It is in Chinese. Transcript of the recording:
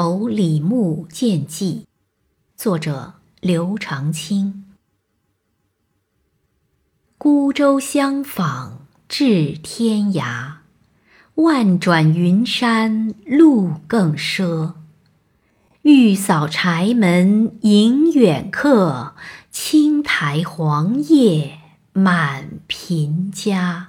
愁李牧见记，作者刘长卿。孤舟相访至天涯，万转云山路更赊。欲扫柴门迎远客，青苔黄叶满贫家。